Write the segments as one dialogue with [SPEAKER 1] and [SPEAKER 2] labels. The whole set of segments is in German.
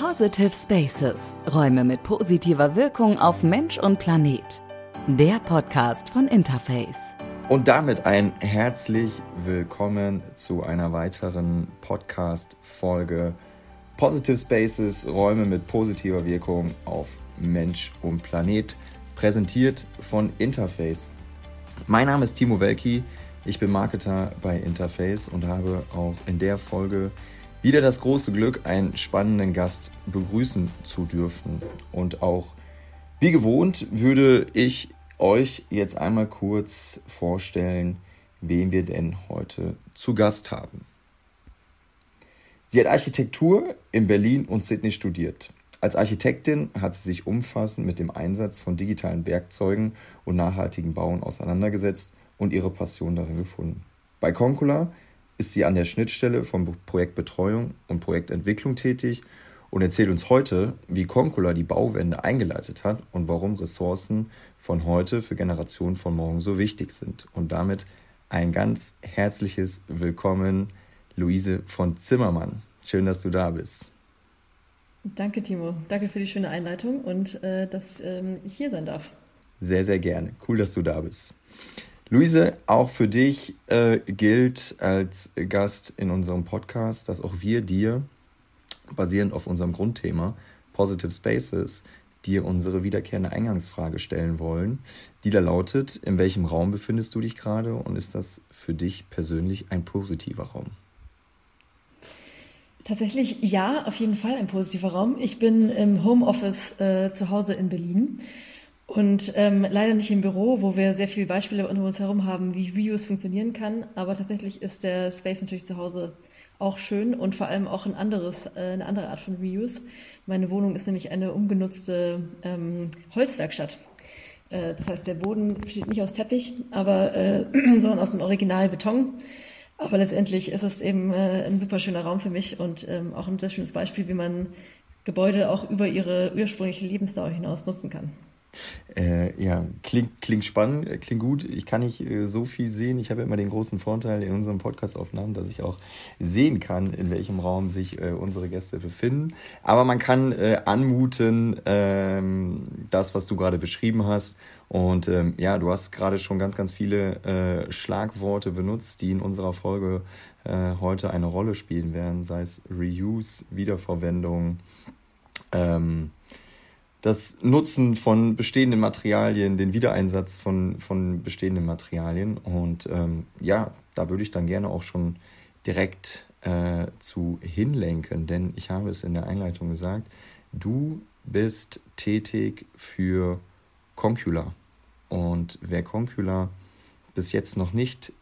[SPEAKER 1] Positive Spaces, Räume mit positiver Wirkung auf Mensch und Planet. Der Podcast von Interface.
[SPEAKER 2] Und damit ein herzlich willkommen zu einer weiteren Podcast-Folge Positive Spaces, Räume mit positiver Wirkung auf Mensch und Planet, präsentiert von Interface. Mein Name ist Timo Welki, ich bin Marketer bei Interface und habe auch in der Folge wieder das große Glück, einen spannenden Gast begrüßen zu dürfen. Und auch wie gewohnt würde ich euch jetzt einmal kurz vorstellen, wen wir denn heute zu Gast haben. Sie hat Architektur in Berlin und Sydney studiert. Als Architektin hat sie sich umfassend mit dem Einsatz von digitalen Werkzeugen und nachhaltigen Bauen auseinandergesetzt und ihre Passion darin gefunden. Bei Concula ist sie an der Schnittstelle von Projektbetreuung und Projektentwicklung tätig und erzählt uns heute, wie Concula die Bauwende eingeleitet hat und warum Ressourcen von heute für Generationen von morgen so wichtig sind. Und damit ein ganz herzliches Willkommen, Luise von Zimmermann. Schön, dass du da bist.
[SPEAKER 3] Danke, Timo. Danke für die schöne Einleitung und äh, dass ähm, ich hier sein darf.
[SPEAKER 2] Sehr, sehr gerne. Cool, dass du da bist. Luise, auch für dich äh, gilt als Gast in unserem Podcast, dass auch wir dir, basierend auf unserem Grundthema Positive Spaces, dir unsere wiederkehrende Eingangsfrage stellen wollen, die da lautet, in welchem Raum befindest du dich gerade und ist das für dich persönlich ein positiver Raum?
[SPEAKER 3] Tatsächlich ja, auf jeden Fall ein positiver Raum. Ich bin im Homeoffice äh, zu Hause in Berlin und ähm, leider nicht im Büro, wo wir sehr viele Beispiele um uns herum haben, wie Reuse funktionieren kann. Aber tatsächlich ist der Space natürlich zu Hause auch schön und vor allem auch ein anderes, äh, eine andere Art von Reuse. Meine Wohnung ist nämlich eine umgenutzte ähm, Holzwerkstatt. Äh, das heißt, der Boden besteht nicht aus Teppich, aber äh, sondern aus dem Original Beton. Aber letztendlich ist es eben äh, ein super schöner Raum für mich und ähm, auch ein sehr schönes Beispiel, wie man Gebäude auch über ihre ursprüngliche Lebensdauer hinaus nutzen kann.
[SPEAKER 2] Äh, ja, klingt, klingt spannend, äh, klingt gut. Ich kann nicht äh, so viel sehen. Ich habe immer den großen Vorteil in unseren Podcast-Aufnahmen, dass ich auch sehen kann, in welchem Raum sich äh, unsere Gäste befinden. Aber man kann äh, anmuten, ähm, das, was du gerade beschrieben hast. Und ähm, ja, du hast gerade schon ganz, ganz viele äh, Schlagworte benutzt, die in unserer Folge heute eine Rolle spielen werden, sei es Reuse, Wiederverwendung. Ähm, das Nutzen von bestehenden Materialien, den Wiedereinsatz von, von bestehenden Materialien. Und ähm, ja, da würde ich dann gerne auch schon direkt äh, zu hinlenken, denn ich habe es in der Einleitung gesagt, du bist tätig für Concula. Und wer Concula bis jetzt noch nicht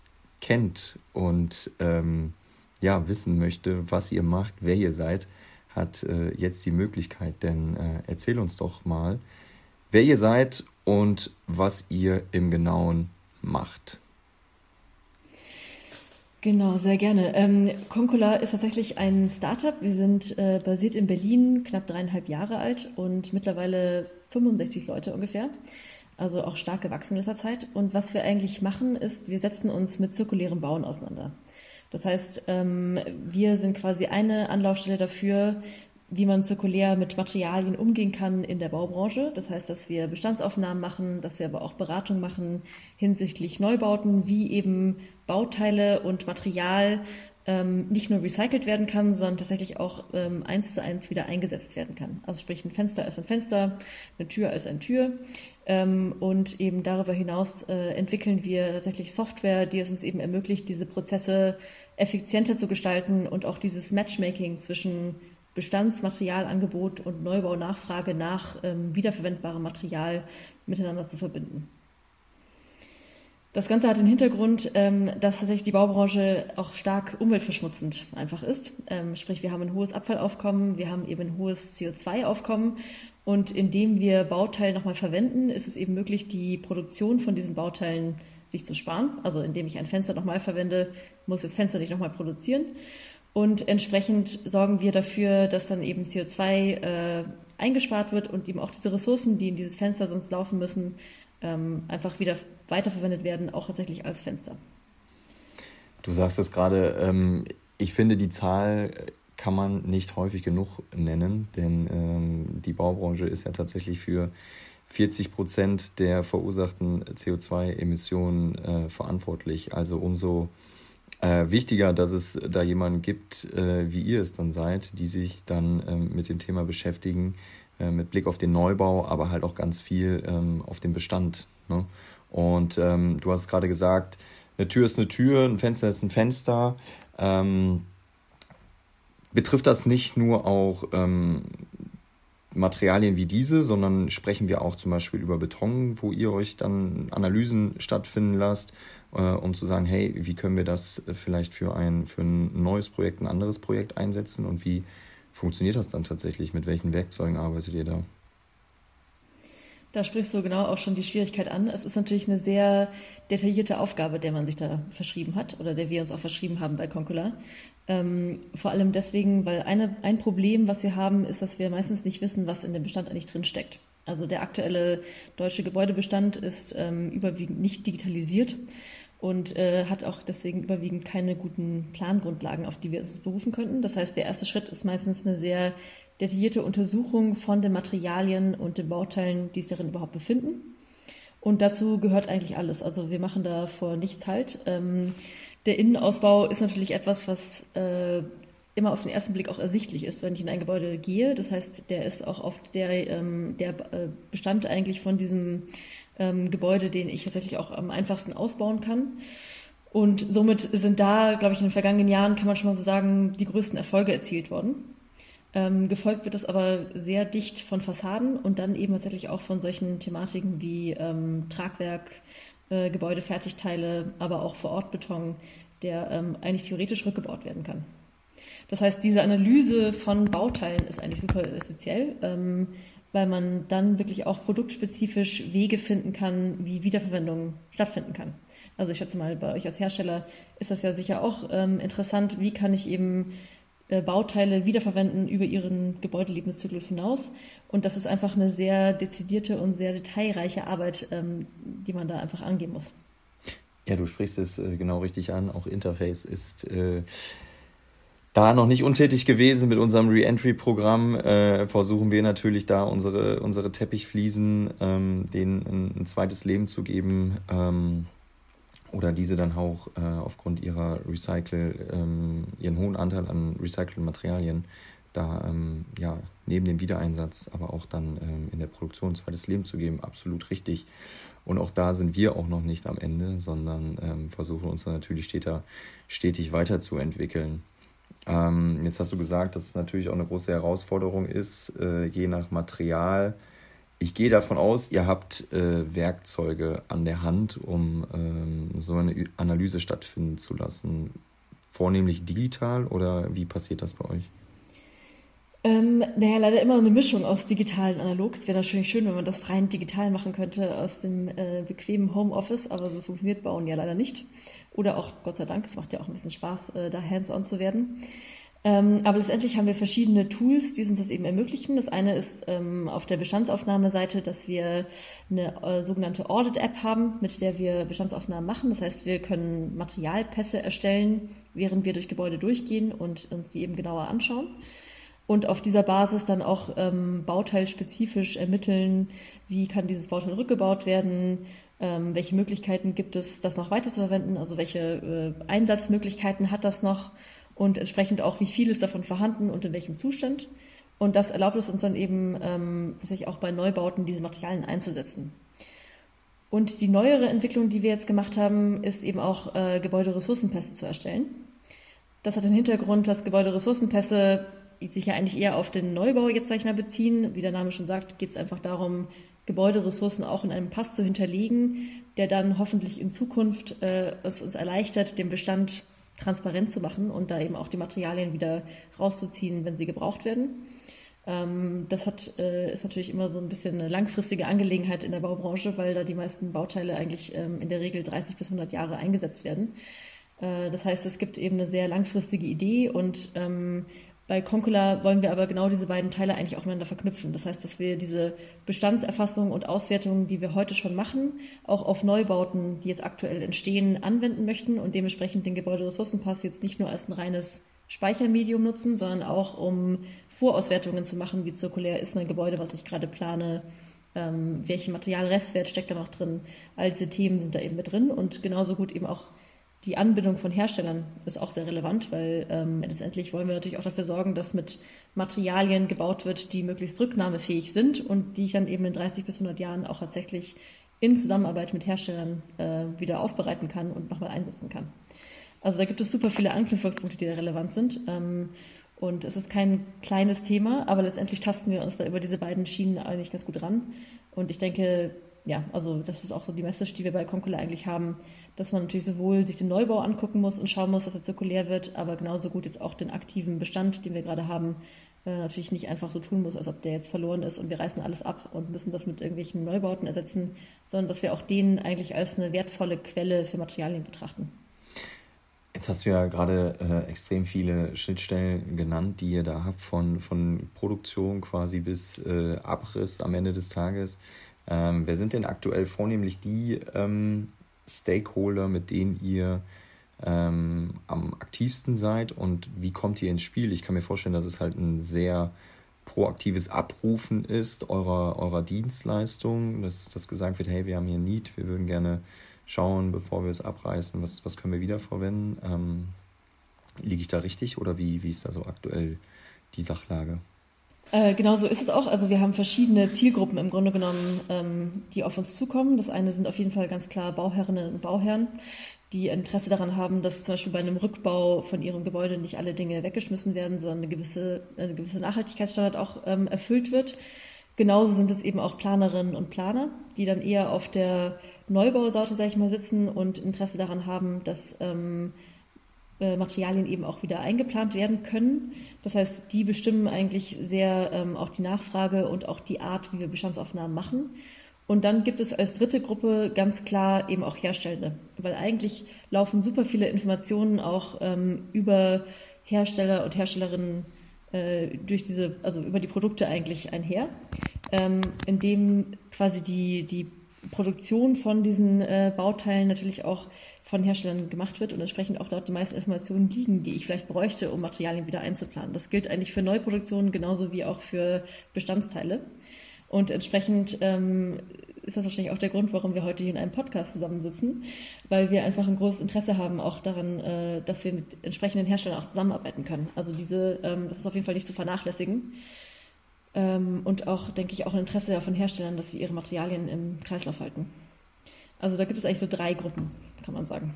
[SPEAKER 2] kennt und ähm, ja, wissen möchte, was ihr macht, wer ihr seid, hat äh, jetzt die Möglichkeit, denn äh, erzähl uns doch mal, wer ihr seid und was ihr im Genauen macht.
[SPEAKER 3] Genau, sehr gerne. Ähm, Concula ist tatsächlich ein Startup. Wir sind äh, basiert in Berlin, knapp dreieinhalb Jahre alt und mittlerweile 65 Leute ungefähr. Also auch stark gewachsen in letzter Zeit. Und was wir eigentlich machen, ist, wir setzen uns mit zirkulärem Bauen auseinander. Das heißt, ähm, wir sind quasi eine Anlaufstelle dafür, wie man zirkulär mit Materialien umgehen kann in der Baubranche. Das heißt, dass wir Bestandsaufnahmen machen, dass wir aber auch Beratung machen hinsichtlich Neubauten, wie eben Bauteile und Material ähm, nicht nur recycelt werden kann, sondern tatsächlich auch ähm, eins zu eins wieder eingesetzt werden kann. Also sprich, ein Fenster ist ein Fenster, eine Tür ist eine Tür. Ähm, und eben darüber hinaus äh, entwickeln wir tatsächlich Software, die es uns eben ermöglicht, diese Prozesse effizienter zu gestalten und auch dieses Matchmaking zwischen Bestandsmaterialangebot und Neubaunachfrage nach ähm, wiederverwendbarem Material miteinander zu verbinden. Das Ganze hat den Hintergrund, ähm, dass tatsächlich die Baubranche auch stark umweltverschmutzend einfach ist. Ähm, sprich, wir haben ein hohes Abfallaufkommen, wir haben eben ein hohes CO2-Aufkommen und indem wir Bauteile nochmal verwenden, ist es eben möglich, die Produktion von diesen Bauteilen sich zu sparen. Also indem ich ein Fenster nochmal verwende, muss ich das Fenster nicht nochmal produzieren. Und entsprechend sorgen wir dafür, dass dann eben CO2 äh, eingespart wird und eben auch diese Ressourcen, die in dieses Fenster sonst laufen müssen, ähm, einfach wieder weiterverwendet werden, auch tatsächlich als Fenster.
[SPEAKER 2] Du sagst es gerade, ähm, ich finde die Zahl kann man nicht häufig genug nennen, denn ähm, die Baubranche ist ja tatsächlich für 40 Prozent der verursachten CO2-Emissionen äh, verantwortlich. Also umso äh, wichtiger, dass es da jemanden gibt, äh, wie ihr es dann seid, die sich dann ähm, mit dem Thema beschäftigen, äh, mit Blick auf den Neubau, aber halt auch ganz viel ähm, auf den Bestand. Ne? Und ähm, du hast gerade gesagt, eine Tür ist eine Tür, ein Fenster ist ein Fenster. Ähm, betrifft das nicht nur auch ähm, Materialien wie diese, sondern sprechen wir auch zum Beispiel über Beton, wo ihr euch dann Analysen stattfinden lasst, äh, um zu sagen, hey, wie können wir das vielleicht für ein, für ein neues Projekt, ein anderes Projekt einsetzen und wie funktioniert das dann tatsächlich? Mit welchen Werkzeugen arbeitet ihr da?
[SPEAKER 3] Da sprichst du genau auch schon die Schwierigkeit an. Es ist natürlich eine sehr detaillierte Aufgabe, der man sich da verschrieben hat oder der wir uns auch verschrieben haben bei Concula. Ähm, vor allem deswegen, weil eine, ein Problem, was wir haben, ist, dass wir meistens nicht wissen, was in dem Bestand eigentlich drin steckt. Also der aktuelle deutsche Gebäudebestand ist ähm, überwiegend nicht digitalisiert und äh, hat auch deswegen überwiegend keine guten Plangrundlagen, auf die wir uns berufen könnten. Das heißt, der erste Schritt ist meistens eine sehr detaillierte Untersuchung von den Materialien und den Bauteilen, die sich darin überhaupt befinden. Und dazu gehört eigentlich alles. Also wir machen da vor nichts halt. Ähm, der Innenausbau ist natürlich etwas, was äh, immer auf den ersten Blick auch ersichtlich ist, wenn ich in ein Gebäude gehe. Das heißt, der ist auch oft der, ähm, der äh, Bestand eigentlich von diesem ähm, Gebäude, den ich tatsächlich auch am einfachsten ausbauen kann. Und somit sind da, glaube ich, in den vergangenen Jahren, kann man schon mal so sagen, die größten Erfolge erzielt worden. Ähm, gefolgt wird es aber sehr dicht von Fassaden und dann eben tatsächlich auch von solchen Thematiken wie ähm, Tragwerk, äh, Gebäudefertigteile, aber auch Vorortbeton, der ähm, eigentlich theoretisch rückgebaut werden kann. Das heißt, diese Analyse von Bauteilen ist eigentlich super essentiell, ähm, weil man dann wirklich auch produktspezifisch Wege finden kann, wie Wiederverwendung stattfinden kann. Also ich schätze mal, bei euch als Hersteller ist das ja sicher auch ähm, interessant, wie kann ich eben äh, Bauteile wiederverwenden über ihren Gebäudelebenszyklus hinaus. Und das ist einfach eine sehr dezidierte und sehr detailreiche Arbeit, ähm, die man da einfach angehen muss.
[SPEAKER 2] Ja, du sprichst es äh, genau richtig an. Auch Interface ist äh, da noch nicht untätig gewesen mit unserem Reentry-Programm. Äh, versuchen wir natürlich da unsere, unsere Teppichfliesen, ähm, denen ein, zweites Leben zu geben. Ähm, oder diese dann auch äh, aufgrund ihrer Recycle, ähm, ihren hohen Anteil an recycelten Materialien da ähm, ja, neben dem Wiedereinsatz, aber auch dann ähm, in der Produktion ein zweites Leben zu geben, absolut richtig. Und auch da sind wir auch noch nicht am Ende, sondern ähm, versuchen uns natürlich stetig weiterzuentwickeln. Ähm, jetzt hast du gesagt, dass es natürlich auch eine große Herausforderung ist, äh, je nach Material ich gehe davon aus, ihr habt äh, Werkzeuge an der Hand, um ähm, so eine Analyse stattfinden zu lassen. Vornehmlich digital oder wie passiert das bei euch?
[SPEAKER 3] Ähm, naja, leider immer eine Mischung aus digital und analog. Es wäre natürlich schön, wenn man das rein digital machen könnte aus dem äh, bequemen Homeoffice, aber so funktioniert Bauen ja leider nicht. Oder auch, Gott sei Dank, es macht ja auch ein bisschen Spaß, äh, da hands-on zu werden. Ähm, aber letztendlich haben wir verschiedene Tools, die uns das eben ermöglichen. Das eine ist ähm, auf der Bestandsaufnahmeseite, dass wir eine äh, sogenannte Audit-App haben, mit der wir Bestandsaufnahmen machen. Das heißt, wir können Materialpässe erstellen, während wir durch Gebäude durchgehen und uns die eben genauer anschauen. Und auf dieser Basis dann auch ähm, bauteilspezifisch ermitteln, wie kann dieses Bauteil rückgebaut werden, ähm, welche Möglichkeiten gibt es, das noch weiter zu verwenden, also welche äh, Einsatzmöglichkeiten hat das noch und entsprechend auch, wie viel ist davon vorhanden und in welchem Zustand. Und das erlaubt es uns dann eben, ähm, tatsächlich auch bei Neubauten diese Materialien einzusetzen. Und die neuere Entwicklung, die wir jetzt gemacht haben, ist eben auch äh, Gebäuderessourcenpässe zu erstellen. Das hat den Hintergrund, dass Gebäuderessourcenpässe sich ja eigentlich eher auf den Neubau jetzt sag ich mal beziehen. Wie der Name schon sagt, geht es einfach darum, Gebäuderessourcen auch in einem Pass zu hinterlegen, der dann hoffentlich in Zukunft äh, es uns erleichtert, den Bestand transparent zu machen und da eben auch die Materialien wieder rauszuziehen, wenn sie gebraucht werden. Ähm, das hat, äh, ist natürlich immer so ein bisschen eine langfristige Angelegenheit in der Baubranche, weil da die meisten Bauteile eigentlich ähm, in der Regel 30 bis 100 Jahre eingesetzt werden. Äh, das heißt, es gibt eben eine sehr langfristige Idee und ähm, bei Concula wollen wir aber genau diese beiden Teile eigentlich auch miteinander verknüpfen. Das heißt, dass wir diese Bestandserfassung und Auswertung, die wir heute schon machen, auch auf Neubauten, die jetzt aktuell entstehen, anwenden möchten und dementsprechend den Gebäuderessourcenpass jetzt nicht nur als ein reines Speichermedium nutzen, sondern auch um Vorauswertungen zu machen, wie zirkulär ist mein Gebäude, was ich gerade plane, ähm, welchen Materialrestwert steckt da noch drin. All diese Themen sind da eben mit drin und genauso gut eben auch die Anbindung von Herstellern ist auch sehr relevant, weil ähm, letztendlich wollen wir natürlich auch dafür sorgen, dass mit Materialien gebaut wird, die möglichst rücknahmefähig sind und die ich dann eben in 30 bis 100 Jahren auch tatsächlich in Zusammenarbeit mit Herstellern äh, wieder aufbereiten kann und nochmal einsetzen kann. Also da gibt es super viele Anknüpfungspunkte, die da relevant sind. Ähm, und es ist kein kleines Thema, aber letztendlich tasten wir uns da über diese beiden Schienen eigentlich ganz gut ran. Und ich denke, ja, also das ist auch so die Message, die wir bei Concula eigentlich haben, dass man natürlich sowohl sich den Neubau angucken muss und schauen muss, dass er zirkulär wird, aber genauso gut jetzt auch den aktiven Bestand, den wir gerade haben, äh, natürlich nicht einfach so tun muss, als ob der jetzt verloren ist und wir reißen alles ab und müssen das mit irgendwelchen Neubauten ersetzen, sondern dass wir auch den eigentlich als eine wertvolle Quelle für Materialien betrachten.
[SPEAKER 2] Jetzt hast du ja gerade äh, extrem viele Schnittstellen genannt, die ihr da habt, von, von Produktion quasi bis äh, Abriss am Ende des Tages. Ähm, wer sind denn aktuell vornehmlich die ähm, Stakeholder, mit denen ihr ähm, am aktivsten seid und wie kommt ihr ins Spiel? Ich kann mir vorstellen, dass es halt ein sehr proaktives Abrufen ist eurer, eurer Dienstleistung, dass, dass gesagt wird, hey, wir haben hier Need, wir würden gerne schauen, bevor wir es abreißen, was, was können wir wiederverwenden. Ähm, liege ich da richtig oder wie, wie ist da so aktuell die Sachlage?
[SPEAKER 3] Äh, genau so ist es auch. Also wir haben verschiedene Zielgruppen im Grunde genommen, ähm, die auf uns zukommen. Das eine sind auf jeden Fall ganz klar Bauherrinnen und Bauherren, die Interesse daran haben, dass zum Beispiel bei einem Rückbau von ihrem Gebäude nicht alle Dinge weggeschmissen werden, sondern eine gewisse, eine gewisse Nachhaltigkeitsstandard auch ähm, erfüllt wird. Genauso sind es eben auch Planerinnen und Planer, die dann eher auf der Neubauseite, sage ich mal, sitzen und Interesse daran haben, dass ähm, äh, Materialien eben auch wieder eingeplant werden können. Das heißt, die bestimmen eigentlich sehr ähm, auch die Nachfrage und auch die Art, wie wir Bestandsaufnahmen machen. Und dann gibt es als dritte Gruppe ganz klar eben auch Herstellende, weil eigentlich laufen super viele Informationen auch ähm, über Hersteller und Herstellerinnen äh, durch diese, also über die Produkte eigentlich einher, ähm, indem quasi die, die Produktion von diesen äh, Bauteilen natürlich auch von Herstellern gemacht wird und entsprechend auch dort die meisten Informationen liegen, die ich vielleicht bräuchte, um Materialien wieder einzuplanen. Das gilt eigentlich für Neuproduktionen genauso wie auch für Bestandsteile. Und entsprechend ähm, ist das wahrscheinlich auch der Grund, warum wir heute hier in einem Podcast zusammensitzen, weil wir einfach ein großes Interesse haben auch daran, äh, dass wir mit entsprechenden Herstellern auch zusammenarbeiten können. Also diese, ähm, das ist auf jeden Fall nicht zu vernachlässigen. Ähm, und auch, denke ich, auch ein Interesse von Herstellern, dass sie ihre Materialien im Kreislauf halten. Also da gibt es eigentlich so drei Gruppen, kann man sagen.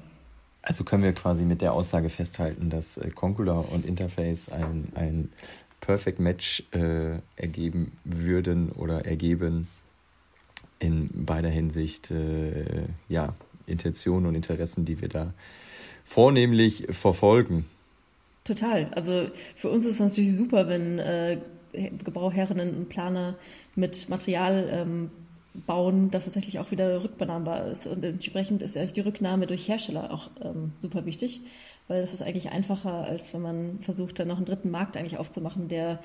[SPEAKER 2] Also können wir quasi mit der Aussage festhalten, dass äh, Concula und Interface ein, ein Perfect Match äh, ergeben würden oder ergeben in beider Hinsicht, äh, ja, Intentionen und Interessen, die wir da vornehmlich verfolgen.
[SPEAKER 3] Total. Also für uns ist es natürlich super, wenn äh, Bauherrinnen und Planer mit Material ähm, bauen, das tatsächlich auch wieder rückbenahmbar ist. Und entsprechend ist eigentlich die Rücknahme durch Hersteller auch ähm, super wichtig, weil das ist eigentlich einfacher, als wenn man versucht, dann noch einen dritten Markt eigentlich aufzumachen, der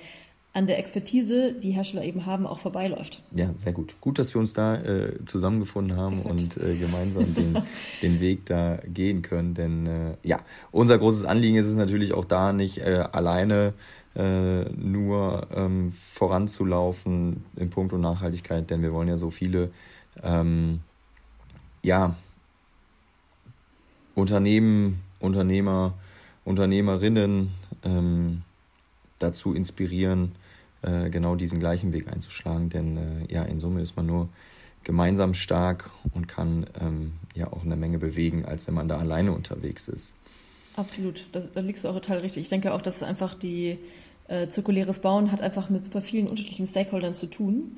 [SPEAKER 3] an der Expertise, die Hersteller eben haben, auch vorbeiläuft.
[SPEAKER 2] Ja, sehr gut. Gut, dass wir uns da äh, zusammengefunden haben Exakt. und äh, gemeinsam den, den Weg da gehen können. Denn äh, ja, unser großes Anliegen ist es natürlich auch da nicht äh, alleine äh, nur ähm, voranzulaufen in puncto Nachhaltigkeit, denn wir wollen ja so viele ähm, ja, Unternehmen, Unternehmer, Unternehmerinnen ähm, dazu inspirieren, äh, genau diesen gleichen Weg einzuschlagen. Denn äh, ja, in Summe ist man nur gemeinsam stark und kann ähm, ja auch eine Menge bewegen, als wenn man da alleine unterwegs ist.
[SPEAKER 3] Absolut, da, da liegst du auch total richtig. Ich denke auch, dass einfach die äh, zirkuläres Bauen hat einfach mit super vielen unterschiedlichen Stakeholdern zu tun.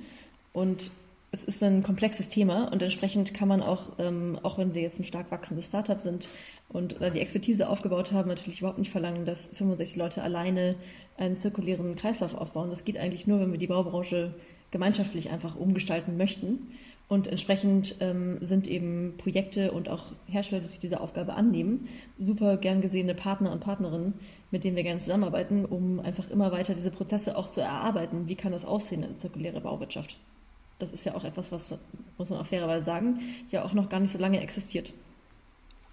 [SPEAKER 3] Und es ist ein komplexes Thema und entsprechend kann man auch, ähm, auch wenn wir jetzt ein stark wachsendes Startup sind und äh, die Expertise aufgebaut haben, natürlich überhaupt nicht verlangen, dass 65 Leute alleine einen zirkulären Kreislauf aufbauen. Das geht eigentlich nur, wenn wir die Baubranche gemeinschaftlich einfach umgestalten möchten. Und entsprechend ähm, sind eben Projekte und auch Hersteller, die sich dieser Aufgabe annehmen, super gern gesehene Partner und Partnerinnen, mit denen wir gerne zusammenarbeiten, um einfach immer weiter diese Prozesse auch zu erarbeiten. Wie kann das aussehen in zirkuläre Bauwirtschaft? Das ist ja auch etwas, was, muss man auch fairerweise sagen, ja auch noch gar nicht so lange existiert.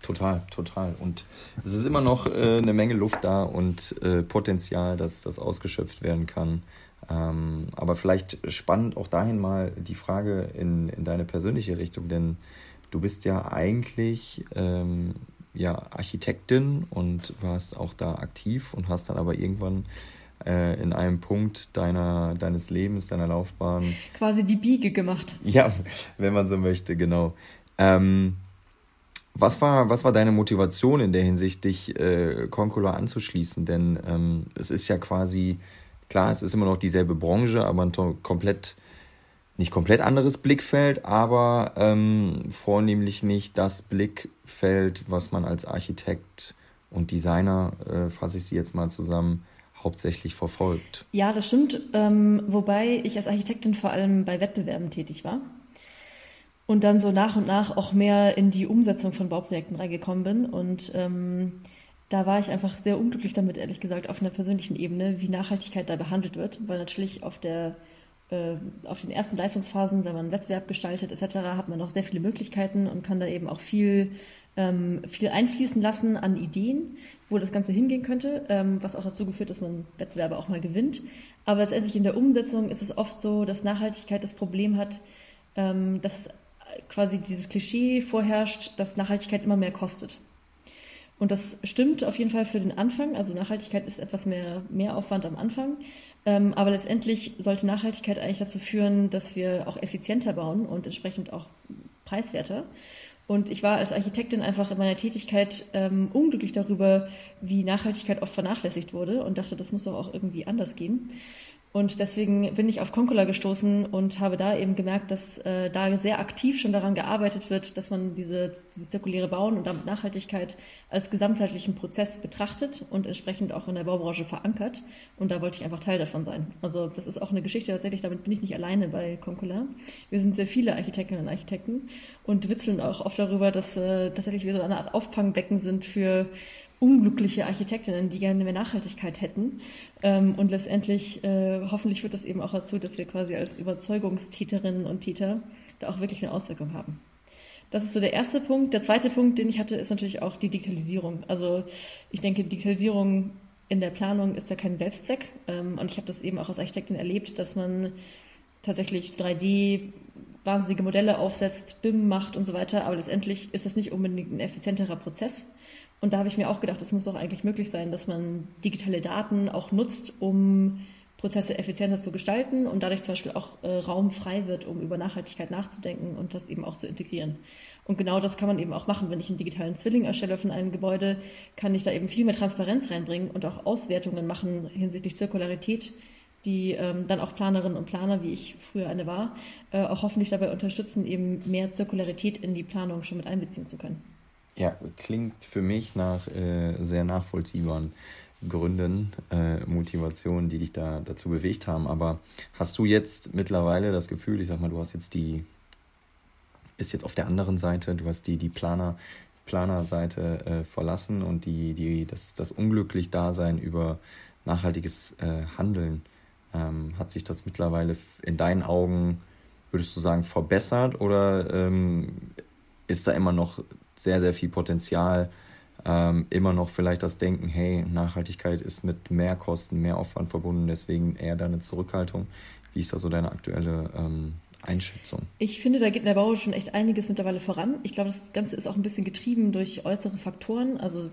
[SPEAKER 2] Total, total. Und es ist immer noch äh, eine Menge Luft da und äh, Potenzial, dass das ausgeschöpft werden kann. Ähm, aber vielleicht spannend auch dahin mal die Frage in, in deine persönliche Richtung, denn du bist ja eigentlich ähm, ja, Architektin und warst auch da aktiv und hast dann aber irgendwann äh, in einem Punkt deiner, deines Lebens, deiner Laufbahn.
[SPEAKER 3] Quasi die Biege gemacht.
[SPEAKER 2] Ja, wenn man so möchte, genau. Ähm, was war, was war deine Motivation in der Hinsicht, dich äh, Concula anzuschließen? Denn ähm, es ist ja quasi, klar, es ist immer noch dieselbe Branche, aber ein komplett, nicht komplett anderes Blickfeld, aber ähm, vornehmlich nicht das Blickfeld, was man als Architekt und Designer, äh, fasse ich sie jetzt mal zusammen, hauptsächlich verfolgt.
[SPEAKER 3] Ja, das stimmt. Ähm, wobei ich als Architektin vor allem bei Wettbewerben tätig war und dann so nach und nach auch mehr in die Umsetzung von Bauprojekten reingekommen bin. Und ähm, da war ich einfach sehr unglücklich damit, ehrlich gesagt, auf einer persönlichen Ebene, wie Nachhaltigkeit da behandelt wird, weil natürlich auf der äh, auf den ersten Leistungsphasen, wenn man Wettbewerb gestaltet etc., hat man noch sehr viele Möglichkeiten und kann da eben auch viel, ähm, viel einfließen lassen an Ideen, wo das Ganze hingehen könnte, ähm, was auch dazu geführt, dass man Wettbewerbe auch mal gewinnt. Aber letztendlich in der Umsetzung ist es oft so, dass Nachhaltigkeit das Problem hat, ähm, dass quasi dieses Klischee vorherrscht, dass Nachhaltigkeit immer mehr kostet. Und das stimmt auf jeden Fall für den Anfang. Also Nachhaltigkeit ist etwas mehr, mehr Aufwand am Anfang. Ähm, aber letztendlich sollte Nachhaltigkeit eigentlich dazu führen, dass wir auch effizienter bauen und entsprechend auch preiswerter. Und ich war als Architektin einfach in meiner Tätigkeit ähm, unglücklich darüber, wie Nachhaltigkeit oft vernachlässigt wurde und dachte, das muss doch auch irgendwie anders gehen. Und deswegen bin ich auf Concola gestoßen und habe da eben gemerkt, dass äh, da sehr aktiv schon daran gearbeitet wird, dass man diese, diese zirkuläre Bauen und damit Nachhaltigkeit als gesamtheitlichen Prozess betrachtet und entsprechend auch in der Baubranche verankert. Und da wollte ich einfach Teil davon sein. Also das ist auch eine Geschichte tatsächlich, damit bin ich nicht alleine bei Concola. Wir sind sehr viele Architektinnen und Architekten und witzeln auch oft darüber, dass äh, tatsächlich wir so eine Art Auffangbecken sind für unglückliche Architektinnen, die gerne mehr Nachhaltigkeit hätten. Ähm, und letztendlich, äh, hoffentlich führt das eben auch dazu, dass wir quasi als Überzeugungstäterinnen und Täter da auch wirklich eine Auswirkung haben. Das ist so der erste Punkt. Der zweite Punkt, den ich hatte, ist natürlich auch die Digitalisierung. Also ich denke, Digitalisierung in der Planung ist ja kein Selbstzweck. Ähm, und ich habe das eben auch als Architektin erlebt, dass man tatsächlich 3D wahnsinnige Modelle aufsetzt, BIM macht und so weiter. Aber letztendlich ist das nicht unbedingt ein effizienterer Prozess. Und da habe ich mir auch gedacht, es muss doch eigentlich möglich sein, dass man digitale Daten auch nutzt, um Prozesse effizienter zu gestalten und dadurch zum Beispiel auch äh, Raum frei wird, um über Nachhaltigkeit nachzudenken und das eben auch zu integrieren. Und genau das kann man eben auch machen. Wenn ich einen digitalen Zwilling erstelle von einem Gebäude, kann ich da eben viel mehr Transparenz reinbringen und auch Auswertungen machen hinsichtlich Zirkularität, die ähm, dann auch Planerinnen und Planer, wie ich früher eine war, äh, auch hoffentlich dabei unterstützen, eben mehr Zirkularität in die Planung schon mit einbeziehen zu können.
[SPEAKER 2] Ja, klingt für mich nach äh, sehr nachvollziehbaren Gründen, äh, Motivationen, die dich da dazu bewegt haben. Aber hast du jetzt mittlerweile das Gefühl, ich sag mal, du hast jetzt die, bist jetzt auf der anderen Seite, du hast die, die Planer, Planerseite äh, verlassen und die, die, das, das unglücklich Dasein über nachhaltiges äh, Handeln. Ähm, hat sich das mittlerweile in deinen Augen, würdest du sagen, verbessert oder ähm, ist da immer noch sehr, sehr viel Potenzial. Ähm, immer noch vielleicht das Denken, hey, Nachhaltigkeit ist mit mehr Kosten, mehr Aufwand verbunden, deswegen eher deine Zurückhaltung. Wie ist da so deine aktuelle ähm, Einschätzung?
[SPEAKER 3] Ich finde, da geht in der Bau schon echt einiges mittlerweile voran. Ich glaube, das Ganze ist auch ein bisschen getrieben durch äußere Faktoren. Also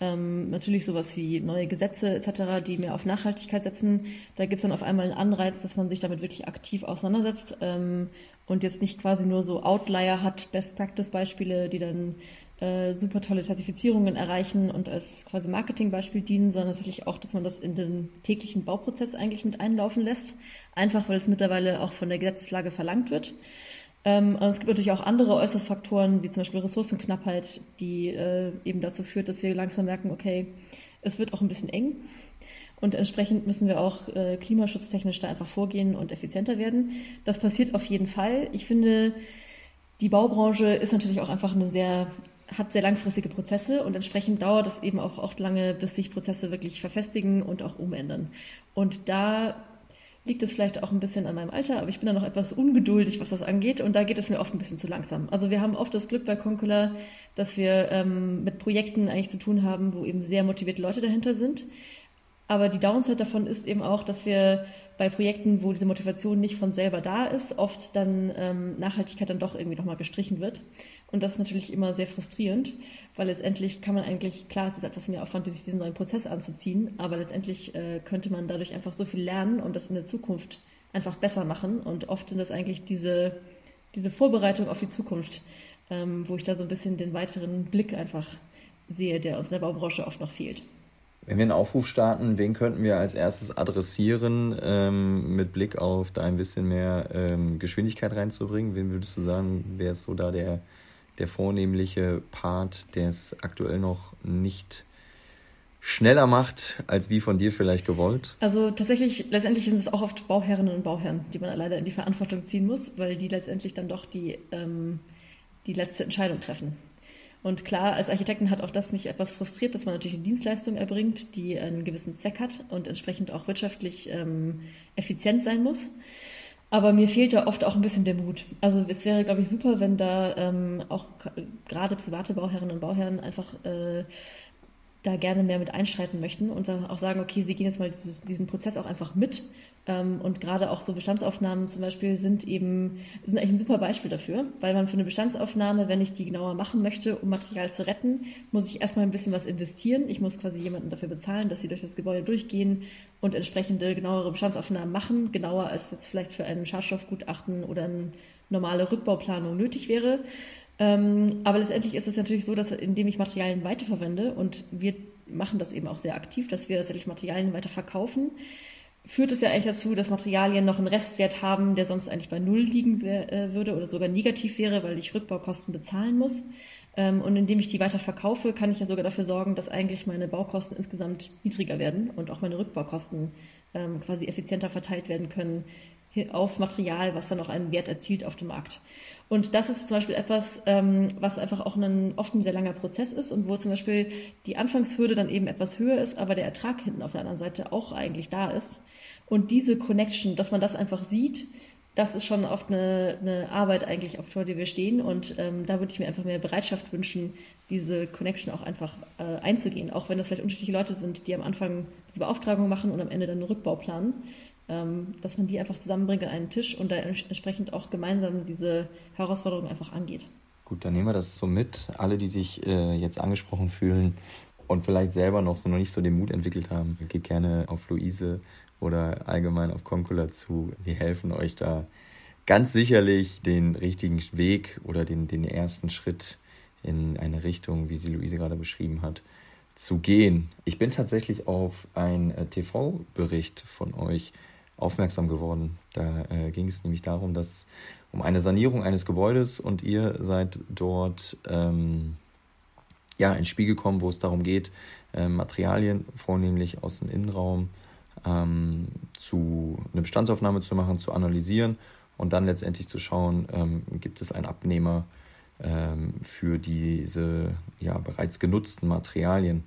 [SPEAKER 3] ähm, natürlich sowas wie neue Gesetze etc., die mehr auf Nachhaltigkeit setzen. Da gibt es dann auf einmal einen Anreiz, dass man sich damit wirklich aktiv auseinandersetzt ähm, und jetzt nicht quasi nur so Outlier hat, Best-Practice-Beispiele, die dann äh, super tolle Zertifizierungen erreichen und als quasi Marketingbeispiel dienen, sondern tatsächlich auch, dass man das in den täglichen Bauprozess eigentlich mit einlaufen lässt, einfach weil es mittlerweile auch von der Gesetzeslage verlangt wird. Ähm, es gibt natürlich auch andere äußere Faktoren, wie zum Beispiel Ressourcenknappheit, die äh, eben dazu führt, dass wir langsam merken, okay, es wird auch ein bisschen eng. Und entsprechend müssen wir auch äh, klimaschutztechnisch da einfach vorgehen und effizienter werden. Das passiert auf jeden Fall. Ich finde, die Baubranche ist natürlich auch einfach eine sehr, hat sehr langfristige Prozesse und entsprechend dauert es eben auch oft lange, bis sich Prozesse wirklich verfestigen und auch umändern. Und da liegt es vielleicht auch ein bisschen an meinem Alter, aber ich bin da noch etwas ungeduldig, was das angeht und da geht es mir oft ein bisschen zu langsam. Also wir haben oft das Glück bei Concula, dass wir ähm, mit Projekten eigentlich zu tun haben, wo eben sehr motivierte Leute dahinter sind. Aber die Downside davon ist eben auch, dass wir bei Projekten, wo diese Motivation nicht von selber da ist, oft dann ähm, Nachhaltigkeit dann doch irgendwie nochmal gestrichen wird. Und das ist natürlich immer sehr frustrierend, weil letztendlich kann man eigentlich, klar, es ist etwas mehr Aufwand, sich diesen neuen Prozess anzuziehen, aber letztendlich äh, könnte man dadurch einfach so viel lernen und das in der Zukunft einfach besser machen. Und oft sind das eigentlich diese, diese Vorbereitung auf die Zukunft, ähm, wo ich da so ein bisschen den weiteren Blick einfach sehe, der aus der Baubranche oft noch fehlt.
[SPEAKER 2] Wenn wir einen Aufruf starten, wen könnten wir als erstes adressieren, ähm, mit Blick auf da ein bisschen mehr ähm, Geschwindigkeit reinzubringen? Wen würdest du sagen, ist so da der, der vornehmliche Part, der es aktuell noch nicht schneller macht, als wie von dir vielleicht gewollt?
[SPEAKER 3] Also tatsächlich, letztendlich sind es auch oft Bauherrinnen und Bauherren, die man leider in die Verantwortung ziehen muss, weil die letztendlich dann doch die, ähm, die letzte Entscheidung treffen. Und klar, als Architekten hat auch das mich etwas frustriert, dass man natürlich eine Dienstleistung erbringt, die einen gewissen Zweck hat und entsprechend auch wirtschaftlich ähm, effizient sein muss. Aber mir fehlt da oft auch ein bisschen der Mut. Also es wäre, glaube ich, super, wenn da ähm, auch gerade private Bauherrinnen und Bauherren einfach äh, da gerne mehr mit einschreiten möchten und auch sagen, okay, sie gehen jetzt mal dieses, diesen Prozess auch einfach mit und gerade auch so Bestandsaufnahmen zum Beispiel sind eben, sind eigentlich ein super Beispiel dafür, weil man für eine Bestandsaufnahme, wenn ich die genauer machen möchte, um Material zu retten, muss ich erstmal ein bisschen was investieren. Ich muss quasi jemanden dafür bezahlen, dass sie durch das Gebäude durchgehen und entsprechende genauere Bestandsaufnahmen machen, genauer als jetzt vielleicht für ein Schadstoffgutachten oder eine normale Rückbauplanung nötig wäre. Ähm, aber letztendlich ist es natürlich so, dass indem ich Materialien weiterverwende und wir machen das eben auch sehr aktiv, dass wir tatsächlich Materialien weiter verkaufen, führt es ja eigentlich dazu, dass Materialien noch einen Restwert haben, der sonst eigentlich bei Null liegen äh, würde oder sogar negativ wäre, weil ich Rückbaukosten bezahlen muss. Ähm, und indem ich die weiter verkaufe, kann ich ja sogar dafür sorgen, dass eigentlich meine Baukosten insgesamt niedriger werden und auch meine Rückbaukosten ähm, quasi effizienter verteilt werden können auf Material, was dann auch einen Wert erzielt auf dem Markt. Und das ist zum Beispiel etwas, ähm, was einfach auch ein, oft ein sehr langer Prozess ist und wo zum Beispiel die Anfangshürde dann eben etwas höher ist, aber der Ertrag hinten auf der anderen Seite auch eigentlich da ist. Und diese Connection, dass man das einfach sieht, das ist schon oft eine, eine Arbeit eigentlich, auf der wir stehen. Und ähm, da würde ich mir einfach mehr Bereitschaft wünschen, diese Connection auch einfach äh, einzugehen. Auch wenn das vielleicht unterschiedliche Leute sind, die am Anfang diese Beauftragung machen und am Ende dann einen Rückbau planen. Ähm, dass man die einfach zusammenbringt an einen Tisch und da entsprechend auch gemeinsam diese Herausforderung einfach angeht.
[SPEAKER 2] Gut, dann nehmen wir das so mit. Alle, die sich äh, jetzt angesprochen fühlen und vielleicht selber noch so noch nicht so den Mut entwickelt haben, geht gerne auf Luise oder allgemein auf Concula zu. Sie helfen euch da ganz sicherlich den richtigen Weg oder den, den ersten Schritt in eine Richtung, wie sie Luise gerade beschrieben hat, zu gehen. Ich bin tatsächlich auf einen äh, TV-Bericht von euch aufmerksam geworden. Da äh, ging es nämlich darum, dass um eine Sanierung eines Gebäudes und ihr seid dort ähm, ja ins Spiel gekommen, wo es darum geht, äh, Materialien vornehmlich aus dem Innenraum ähm, zu eine Bestandsaufnahme zu machen, zu analysieren und dann letztendlich zu schauen, ähm, gibt es einen Abnehmer ähm, für diese ja, bereits genutzten Materialien.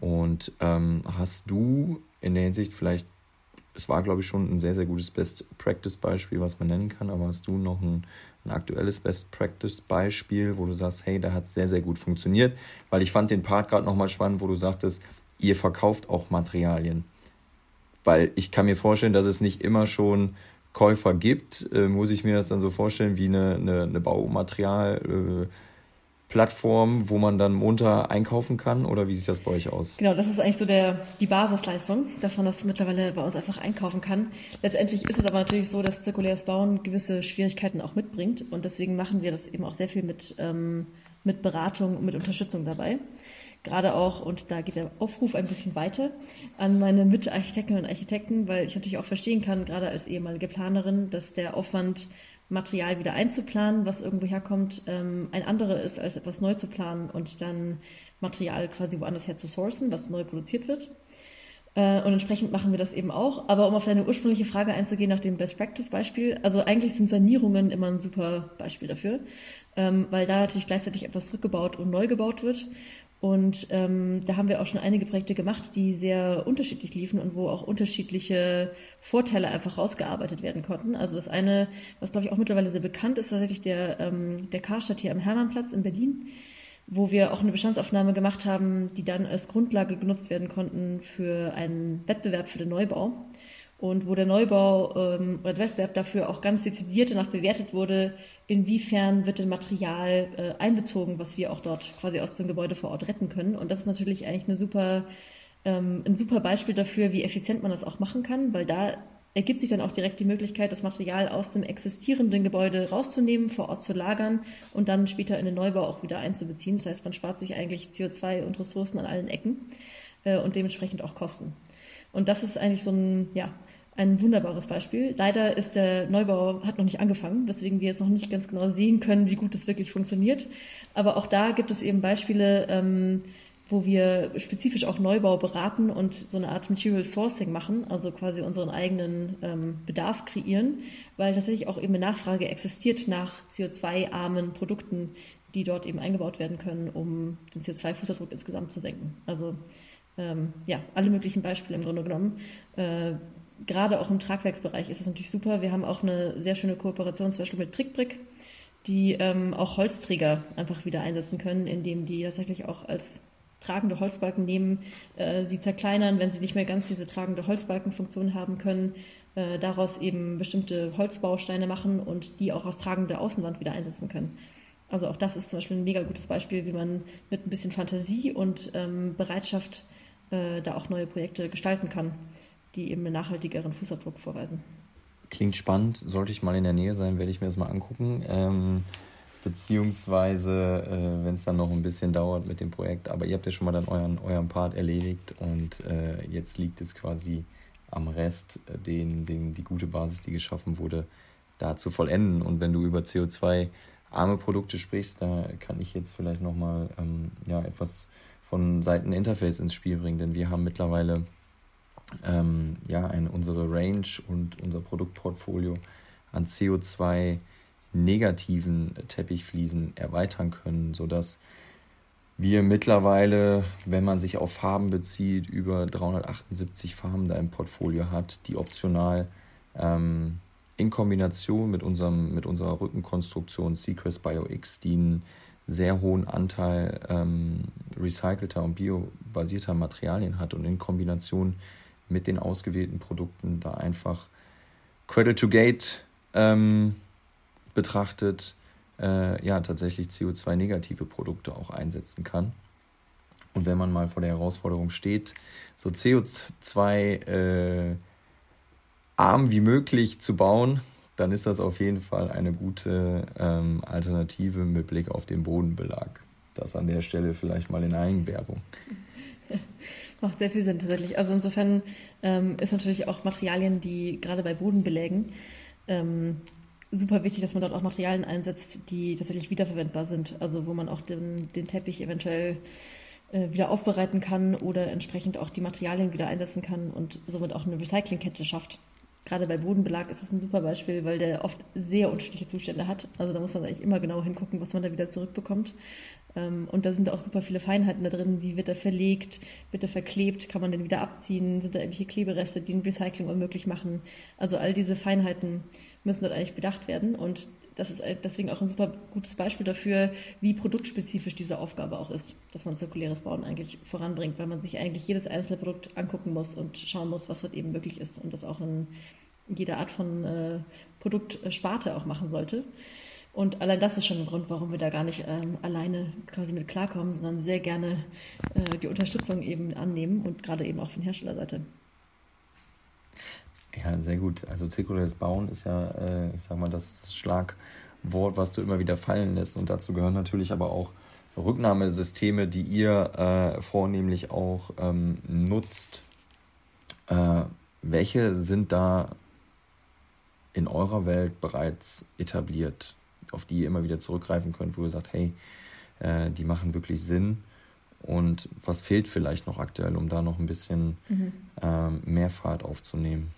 [SPEAKER 2] Und ähm, hast du in der Hinsicht vielleicht, es war glaube ich schon ein sehr, sehr gutes Best-Practice-Beispiel, was man nennen kann, aber hast du noch ein, ein aktuelles Best-Practice-Beispiel, wo du sagst, hey, da hat es sehr, sehr gut funktioniert? Weil ich fand den Part gerade nochmal spannend, wo du sagtest, ihr verkauft auch Materialien. Weil ich kann mir vorstellen, dass es nicht immer schon Käufer gibt, äh, muss ich mir das dann so vorstellen wie eine, eine, eine Baumaterial. Äh, wo man dann munter einkaufen kann oder wie sieht das bei euch aus?
[SPEAKER 3] Genau, das ist eigentlich so der, die Basisleistung, dass man das mittlerweile bei uns einfach einkaufen kann. Letztendlich ist es aber natürlich so, dass zirkuläres Bauen gewisse Schwierigkeiten auch mitbringt und deswegen machen wir das eben auch sehr viel mit, ähm, mit Beratung und mit Unterstützung dabei gerade auch, und da geht der Aufruf ein bisschen weiter, an meine Mitarchitektinnen und Architekten, weil ich natürlich auch verstehen kann, gerade als ehemalige Planerin, dass der Aufwand, Material wieder einzuplanen, was irgendwo herkommt, ähm, ein anderer ist, als etwas neu zu planen und dann Material quasi woanders her zu sourcen, was neu produziert wird. Äh, und entsprechend machen wir das eben auch. Aber um auf deine ursprüngliche Frage einzugehen nach dem Best Practice Beispiel, also eigentlich sind Sanierungen immer ein super Beispiel dafür, ähm, weil da natürlich gleichzeitig etwas rückgebaut und neu gebaut wird. Und ähm, da haben wir auch schon einige Projekte gemacht, die sehr unterschiedlich liefen und wo auch unterschiedliche Vorteile einfach rausgearbeitet werden konnten. Also das eine, was glaube ich auch mittlerweile sehr bekannt ist, tatsächlich der, ähm, der Karstadt hier am Hermannplatz in Berlin, wo wir auch eine Bestandsaufnahme gemacht haben, die dann als Grundlage genutzt werden konnten für einen Wettbewerb für den Neubau und wo der Neubau ähm, oder der Wettbewerb dafür auch ganz dezidiert danach bewertet wurde, inwiefern wird denn Material äh, einbezogen, was wir auch dort quasi aus dem Gebäude vor Ort retten können. Und das ist natürlich eigentlich eine super, ähm, ein super Beispiel dafür, wie effizient man das auch machen kann, weil da ergibt sich dann auch direkt die Möglichkeit, das Material aus dem existierenden Gebäude rauszunehmen, vor Ort zu lagern und dann später in den Neubau auch wieder einzubeziehen. Das heißt, man spart sich eigentlich CO2 und Ressourcen an allen Ecken äh, und dementsprechend auch Kosten. Und das ist eigentlich so ein, ja, ein wunderbares Beispiel. Leider ist der Neubau hat noch nicht angefangen, weswegen wir jetzt noch nicht ganz genau sehen können, wie gut das wirklich funktioniert. Aber auch da gibt es eben Beispiele, ähm, wo wir spezifisch auch Neubau beraten und so eine Art Material Sourcing machen, also quasi unseren eigenen ähm, Bedarf kreieren, weil tatsächlich auch eben eine Nachfrage existiert nach CO2-armen Produkten, die dort eben eingebaut werden können, um den CO2-Fußabdruck insgesamt zu senken. Also ähm, ja, alle möglichen Beispiele im Grunde genommen. Äh, gerade auch im Tragwerksbereich ist es natürlich super. Wir haben auch eine sehr schöne Kooperation zum Beispiel mit Trickbrick, die ähm, auch Holzträger einfach wieder einsetzen können, indem die tatsächlich auch als tragende Holzbalken nehmen, äh, sie zerkleinern, wenn sie nicht mehr ganz diese tragende Holzbalkenfunktion haben können, äh, daraus eben bestimmte Holzbausteine machen und die auch als tragende Außenwand wieder einsetzen können. Also auch das ist zum Beispiel ein mega gutes Beispiel, wie man mit ein bisschen Fantasie und ähm, Bereitschaft äh, da auch neue Projekte gestalten kann die eben einen nachhaltigeren Fußabdruck vorweisen.
[SPEAKER 2] Klingt spannend, sollte ich mal in der Nähe sein, werde ich mir das mal angucken. Ähm, beziehungsweise, äh, wenn es dann noch ein bisschen dauert mit dem Projekt, aber ihr habt ja schon mal dann euren, euren Part erledigt und äh, jetzt liegt es quasi am Rest, äh, den, den, die gute Basis, die geschaffen wurde, da zu vollenden. Und wenn du über CO2-arme Produkte sprichst, da kann ich jetzt vielleicht nochmal ähm, ja, etwas von Seiten Interface ins Spiel bringen, denn wir haben mittlerweile ähm, ja, ein, unsere Range und unser Produktportfolio an CO2 negativen Teppichfliesen erweitern können, sodass wir mittlerweile, wenn man sich auf Farben bezieht, über 378 Farben da im Portfolio hat, die optional ähm, in Kombination mit, unserem, mit unserer Rückenkonstruktion Sequest Bio X, die einen sehr hohen Anteil ähm, recycelter und biobasierter Materialien hat und in Kombination mit den ausgewählten Produkten da einfach Credit to Gate ähm, betrachtet, äh, ja, tatsächlich CO2-negative Produkte auch einsetzen kann. Und wenn man mal vor der Herausforderung steht, so CO2 äh, arm wie möglich zu bauen, dann ist das auf jeden Fall eine gute ähm, Alternative mit Blick auf den Bodenbelag. Das an der Stelle vielleicht mal in Eigenwerbung.
[SPEAKER 3] Macht sehr viel Sinn tatsächlich. Also insofern ähm, ist natürlich auch Materialien, die gerade bei Bodenbelägen ähm, super wichtig, dass man dort auch Materialien einsetzt, die tatsächlich wiederverwendbar sind. Also wo man auch den, den Teppich eventuell äh, wieder aufbereiten kann oder entsprechend auch die Materialien wieder einsetzen kann und somit auch eine Recyclingkette schafft. Gerade bei Bodenbelag ist es ein super Beispiel, weil der oft sehr unterschiedliche Zustände hat. Also da muss man eigentlich immer genau hingucken, was man da wieder zurückbekommt. Ähm, und da sind auch super viele Feinheiten da drin. Wie wird er verlegt? Wird er verklebt? Kann man den wieder abziehen? Sind da irgendwelche Klebereste, die ein Recycling unmöglich machen? Also all diese Feinheiten müssen dort eigentlich bedacht werden. Und das ist deswegen auch ein super gutes Beispiel dafür, wie produktspezifisch diese Aufgabe auch ist, dass man zirkuläres Bauen eigentlich voranbringt, weil man sich eigentlich jedes einzelne Produkt angucken muss und schauen muss, was dort eben möglich ist und das auch in jeder Art von äh, Produktsparte auch machen sollte. Und allein das ist schon ein Grund, warum wir da gar nicht ähm, alleine quasi mit klarkommen, sondern sehr gerne äh, die Unterstützung eben annehmen und gerade eben auch von Herstellerseite.
[SPEAKER 2] Ja, sehr gut. Also zirkuläres Bauen ist ja, äh, ich sag mal, das, das Schlagwort, was du immer wieder fallen lässt. Und dazu gehören natürlich aber auch Rücknahmesysteme, die ihr äh, vornehmlich auch ähm, nutzt. Äh, welche sind da in eurer Welt bereits etabliert? auf die ihr immer wieder zurückgreifen könnt, wo ihr sagt, hey, äh, die machen wirklich Sinn. Und was fehlt vielleicht noch aktuell, um da noch ein bisschen mhm. ähm, mehr Fahrt aufzunehmen?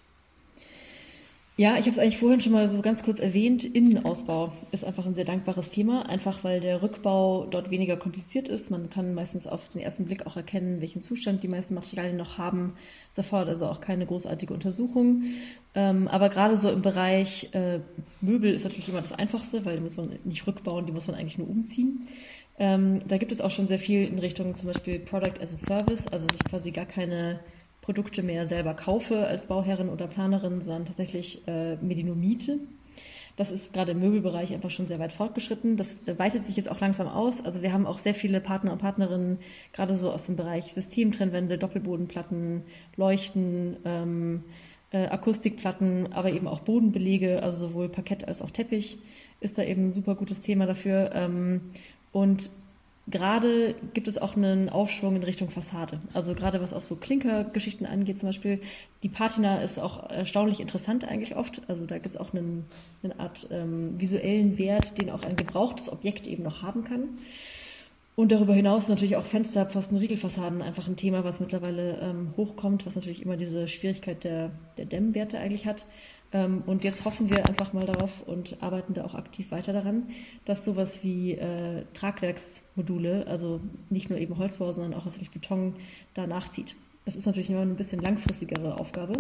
[SPEAKER 3] Ja, ich habe es eigentlich vorhin schon mal so ganz kurz erwähnt. Innenausbau ist einfach ein sehr dankbares Thema, einfach weil der Rückbau dort weniger kompliziert ist. Man kann meistens auf den ersten Blick auch erkennen, welchen Zustand die meisten Materialien noch haben. Das erfordert also auch keine großartige Untersuchung. Ähm, aber gerade so im Bereich äh, Möbel ist natürlich immer das Einfachste, weil die muss man nicht rückbauen, die muss man eigentlich nur umziehen. Ähm, da gibt es auch schon sehr viel in Richtung zum Beispiel Product as a Service, also dass ich quasi gar keine Produkte mehr selber kaufe als Bauherrin oder Planerin, sondern tatsächlich äh, mir die nur miete. Das ist gerade im Möbelbereich einfach schon sehr weit fortgeschritten. Das weitet sich jetzt auch langsam aus. Also wir haben auch sehr viele Partner und Partnerinnen, gerade so aus dem Bereich Systemtrennwände, Doppelbodenplatten, Leuchten, ähm, äh, Akustikplatten, aber eben auch Bodenbelege, also sowohl Parkett als auch Teppich ist da eben ein super gutes Thema dafür. Ähm, und Gerade gibt es auch einen Aufschwung in Richtung Fassade. Also gerade was auch so Klinkergeschichten angeht, zum Beispiel die Patina ist auch erstaunlich interessant eigentlich oft. Also da gibt es auch einen, eine Art ähm, visuellen Wert, den auch ein gebrauchtes Objekt eben noch haben kann. Und darüber hinaus natürlich auch Fenster, Pfosten, Riegelfassaden einfach ein Thema, was mittlerweile ähm, hochkommt, was natürlich immer diese Schwierigkeit der, der Dämmwerte eigentlich hat. Ähm, und jetzt hoffen wir einfach mal darauf und arbeiten da auch aktiv weiter daran, dass sowas wie äh, Tragwerksmodule, also nicht nur eben Holzbau, sondern auch tatsächlich Beton, da nachzieht. Das ist natürlich immer ein bisschen langfristigere Aufgabe.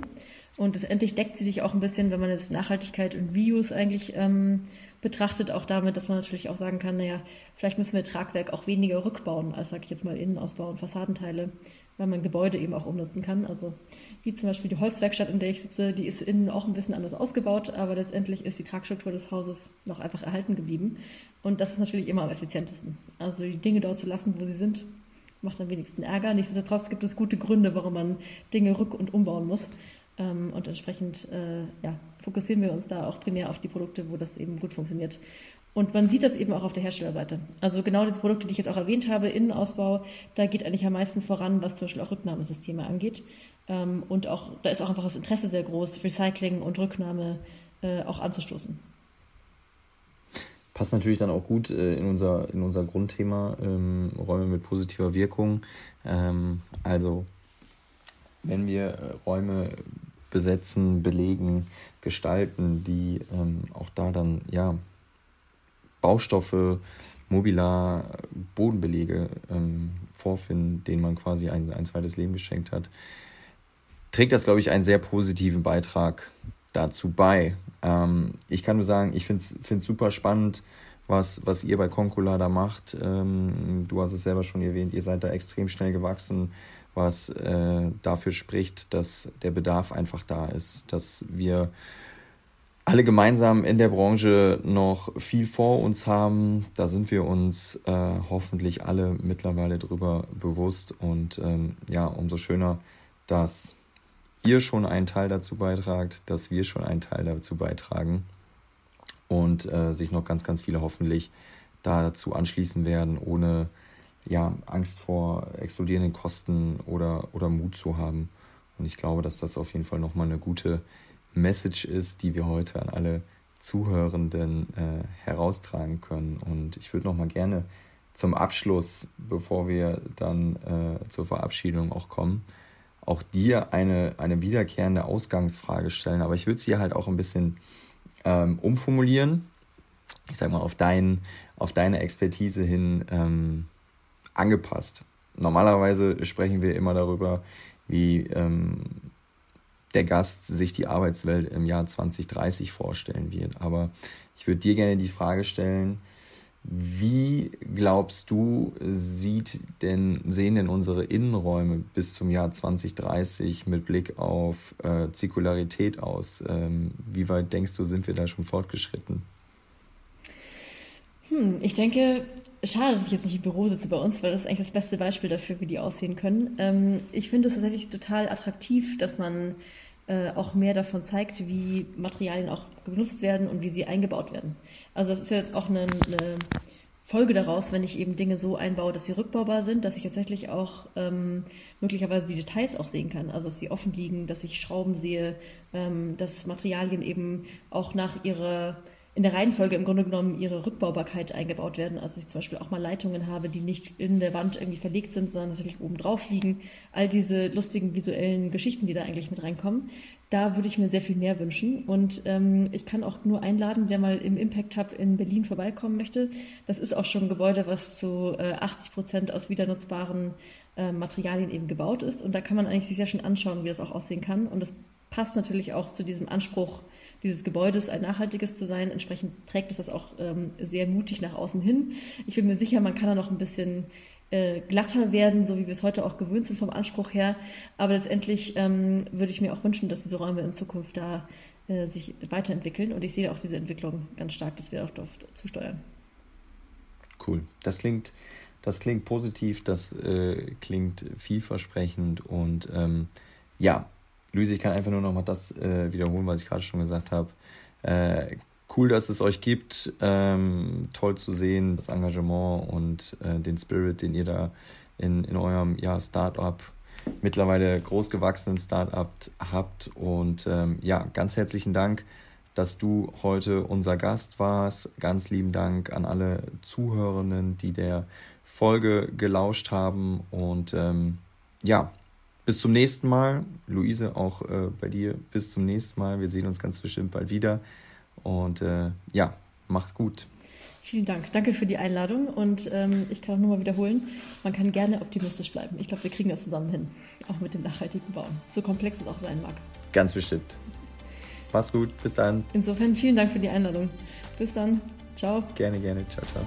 [SPEAKER 3] Und letztendlich deckt sie sich auch ein bisschen, wenn man jetzt Nachhaltigkeit und Reuse eigentlich ähm, betrachtet, auch damit, dass man natürlich auch sagen kann, naja, vielleicht müssen wir Tragwerk auch weniger rückbauen, als sage ich jetzt mal Innenausbau und Fassadenteile, weil man Gebäude eben auch umnutzen kann. Also wie zum Beispiel die Holzwerkstatt, in der ich sitze, die ist innen auch ein bisschen anders ausgebaut, aber letztendlich ist die Tragstruktur des Hauses noch einfach erhalten geblieben. Und das ist natürlich immer am effizientesten. Also die Dinge dort zu lassen, wo sie sind, macht am wenigsten Ärger. Nichtsdestotrotz gibt es gute Gründe, warum man Dinge rück- und umbauen muss. Ähm, und entsprechend äh, ja, fokussieren wir uns da auch primär auf die Produkte, wo das eben gut funktioniert. Und man sieht das eben auch auf der Herstellerseite. Also genau diese Produkte, die ich jetzt auch erwähnt habe, Innenausbau, da geht eigentlich am meisten voran, was zum Beispiel auch Rücknahmesysteme angeht. Ähm, und auch, da ist auch einfach das Interesse sehr groß, Recycling und Rücknahme äh, auch anzustoßen.
[SPEAKER 2] Passt natürlich dann auch gut äh, in, unser, in unser Grundthema, ähm, Räume mit positiver Wirkung. Ähm, also, wenn wir äh, Räume besetzen, belegen, gestalten, die auch da dann ja Baustoffe, Mobilar, Bodenbelege ähm, vorfinden, denen man quasi ein, ein zweites Leben geschenkt hat, trägt das, glaube ich, einen sehr positiven Beitrag dazu bei. Ähm, ich kann nur sagen, ich finde es super spannend, was, was ihr bei Concula da macht. Ähm, du hast es selber schon erwähnt, ihr seid da extrem schnell gewachsen, was äh, dafür spricht, dass der Bedarf einfach da ist, dass wir alle gemeinsam in der Branche noch viel vor uns haben. Da sind wir uns äh, hoffentlich alle mittlerweile drüber bewusst. Und ähm, ja, umso schöner, dass ihr schon einen Teil dazu beitragt, dass wir schon einen Teil dazu beitragen und äh, sich noch ganz, ganz viele hoffentlich dazu anschließen werden, ohne ja, Angst vor explodierenden Kosten oder, oder Mut zu haben. Und ich glaube, dass das auf jeden Fall nochmal eine gute Message ist, die wir heute an alle Zuhörenden äh, heraustragen können. Und ich würde noch mal gerne zum Abschluss, bevor wir dann äh, zur Verabschiedung auch kommen, auch dir eine, eine wiederkehrende Ausgangsfrage stellen. Aber ich würde sie halt auch ein bisschen ähm, umformulieren. Ich sage mal, auf, dein, auf deine Expertise hin ähm, angepasst. Normalerweise sprechen wir immer darüber, wie ähm, der Gast sich die Arbeitswelt im Jahr 2030 vorstellen wird. Aber ich würde dir gerne die Frage stellen, wie glaubst du, sieht denn, sehen denn unsere Innenräume bis zum Jahr 2030 mit Blick auf äh, Zirkularität aus? Ähm, wie weit denkst du, sind wir da schon fortgeschritten?
[SPEAKER 3] Hm, ich denke, schade, dass ich jetzt nicht im Büro sitze bei uns, weil das ist eigentlich das beste Beispiel dafür, wie die aussehen können. Ähm, ich finde es tatsächlich total attraktiv, dass man äh, auch mehr davon zeigt, wie Materialien auch benutzt werden und wie sie eingebaut werden. Also das ist ja auch eine, eine Folge daraus, wenn ich eben Dinge so einbaue, dass sie rückbaubar sind, dass ich tatsächlich auch ähm, möglicherweise die Details auch sehen kann. Also dass sie offen liegen, dass ich Schrauben sehe, ähm, dass Materialien eben auch nach ihrer in der Reihenfolge im Grunde genommen ihre Rückbaubarkeit eingebaut werden. Also ich zum Beispiel auch mal Leitungen habe, die nicht in der Wand irgendwie verlegt sind, sondern tatsächlich oben drauf liegen. All diese lustigen visuellen Geschichten, die da eigentlich mit reinkommen. Da würde ich mir sehr viel mehr wünschen. Und ähm, ich kann auch nur einladen, wer mal im Impact Hub in Berlin vorbeikommen möchte. Das ist auch schon ein Gebäude, was zu äh, 80 Prozent aus wieder nutzbaren äh, Materialien eben gebaut ist. Und da kann man eigentlich sich sehr schön anschauen, wie das auch aussehen kann. Und das passt natürlich auch zu diesem Anspruch dieses Gebäudes, ein nachhaltiges zu sein. Entsprechend trägt es das auch ähm, sehr mutig nach außen hin. Ich bin mir sicher, man kann da noch ein bisschen äh, glatter werden, so wie wir es heute auch gewöhnt sind vom Anspruch her. Aber letztendlich ähm, würde ich mir auch wünschen, dass diese Räume in Zukunft da äh, sich weiterentwickeln. Und ich sehe auch diese Entwicklung ganz stark, dass wir auch dort zusteuern.
[SPEAKER 2] Cool. Das klingt, das klingt positiv, das äh, klingt vielversprechend und ähm, ja, Luise, ich kann einfach nur noch mal das äh, wiederholen, was ich gerade schon gesagt habe. Äh, cool, dass es euch gibt. Ähm, toll zu sehen, das Engagement und äh, den Spirit, den ihr da in, in eurem ja, Startup, mittlerweile großgewachsenen Startup habt. Und ähm, ja, ganz herzlichen Dank, dass du heute unser Gast warst. Ganz lieben Dank an alle Zuhörenden, die der Folge gelauscht haben. Und ähm, ja, bis zum nächsten Mal. Luise, auch äh, bei dir bis zum nächsten Mal. Wir sehen uns ganz bestimmt bald wieder. Und äh, ja, macht's gut.
[SPEAKER 3] Vielen Dank. Danke für die Einladung. Und ähm, ich kann auch nur mal wiederholen, man kann gerne optimistisch bleiben. Ich glaube, wir kriegen das zusammen hin. Auch mit dem nachhaltigen Bauen. So komplex es auch sein mag.
[SPEAKER 2] Ganz bestimmt. Mach's gut. Bis dann.
[SPEAKER 3] Insofern vielen Dank für die Einladung. Bis dann. Ciao.
[SPEAKER 2] Gerne, gerne. Ciao, ciao.